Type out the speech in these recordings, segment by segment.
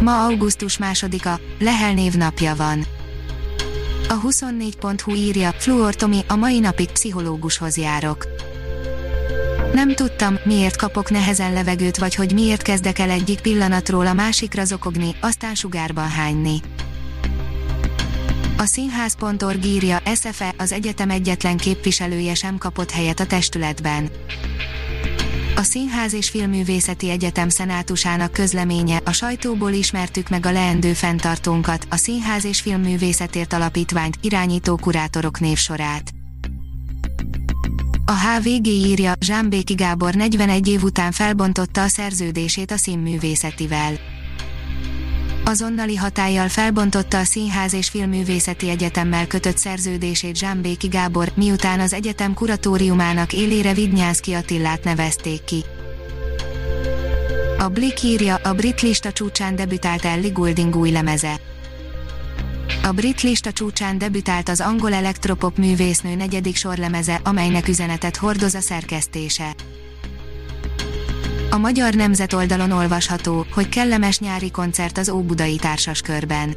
Ma augusztus másodika, Lehel névnapja van. A 24.hu írja, Fluor Tomi, a mai napig pszichológushoz járok. Nem tudtam, miért kapok nehezen levegőt vagy hogy miért kezdek el egyik pillanatról a másikra zokogni, aztán sugárban hányni. A színház.org írja, SFE, az egyetem egyetlen képviselője sem kapott helyet a testületben. A Színház és Filmművészeti Egyetem szenátusának közleménye, a sajtóból ismertük meg a leendő fenntartónkat, a Színház és Filmművészetért Alapítványt, irányító kurátorok névsorát. A HVG írja, Zsámbéki Gábor 41 év után felbontotta a szerződését a színművészetivel azonnali hatállyal felbontotta a Színház és Filmművészeti Egyetemmel kötött szerződését Zsámbéki Gábor, miután az egyetem kuratóriumának élére Vidnyánszki Attillát nevezték ki. A Blick írja, a brit lista csúcsán debütált Ellie Goulding új lemeze. A brit lista csúcsán debütált az angol elektropop művésznő negyedik sorlemeze, amelynek üzenetet hordoz a szerkesztése. A Magyar Nemzet oldalon olvasható, hogy kellemes nyári koncert az Óbudai Társaskörben.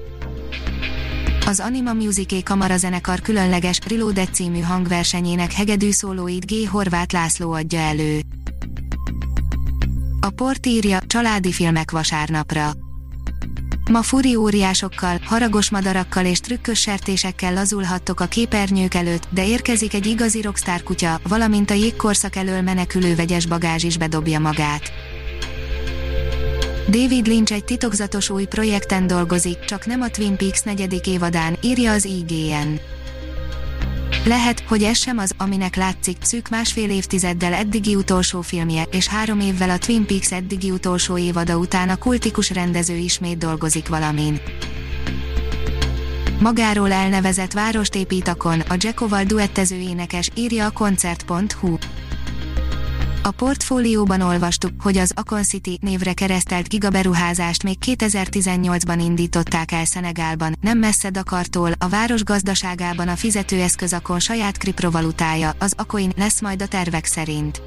Az Anima Music kamarazenekar különleges Reloaded című hangversenyének hegedű szólóit G. Horváth László adja elő. A port írja, családi filmek vasárnapra. Ma furi óriásokkal, haragos madarakkal és trükkös sertésekkel lazulhattok a képernyők előtt, de érkezik egy igazi rockstar kutya, valamint a jégkorszak elől menekülő vegyes bagázs is bedobja magát. David Lynch egy titokzatos új projekten dolgozik, csak nem a Twin Peaks negyedik évadán, írja az IGN. Lehet, hogy ez sem az, aminek látszik, szűk másfél évtizeddel eddigi utolsó filmje, és három évvel a Twin Peaks eddigi utolsó évada után a kultikus rendező ismét dolgozik valamin. Magáról elnevezett várost épít a Jackoval duettező énekes, írja a koncert.hu. A portfólióban olvastuk, hogy az Akon City névre keresztelt gigaberuházást még 2018-ban indították el Szenegálban, nem messze Dakartól, a város gazdaságában a fizetőeszköz Akon saját kriptovalutája, az Akoin lesz majd a tervek szerint.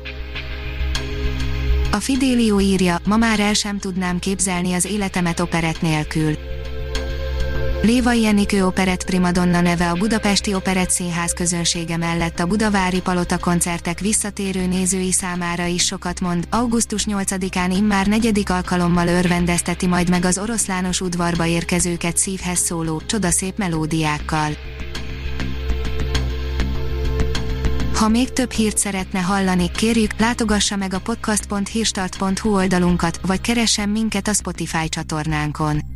A Fidelio írja, ma már el sem tudnám képzelni az életemet operett nélkül. Lévai Enikő operett primadonna neve a Budapesti Operett Színház közönsége mellett a Budavári Palota koncertek visszatérő nézői számára is sokat mond. Augusztus 8-án immár negyedik alkalommal örvendezteti majd meg az oroszlános udvarba érkezőket szívhez szóló, csodaszép melódiákkal. Ha még több hírt szeretne hallani, kérjük, látogassa meg a podcast.hírstart.hu oldalunkat, vagy keressen minket a Spotify csatornánkon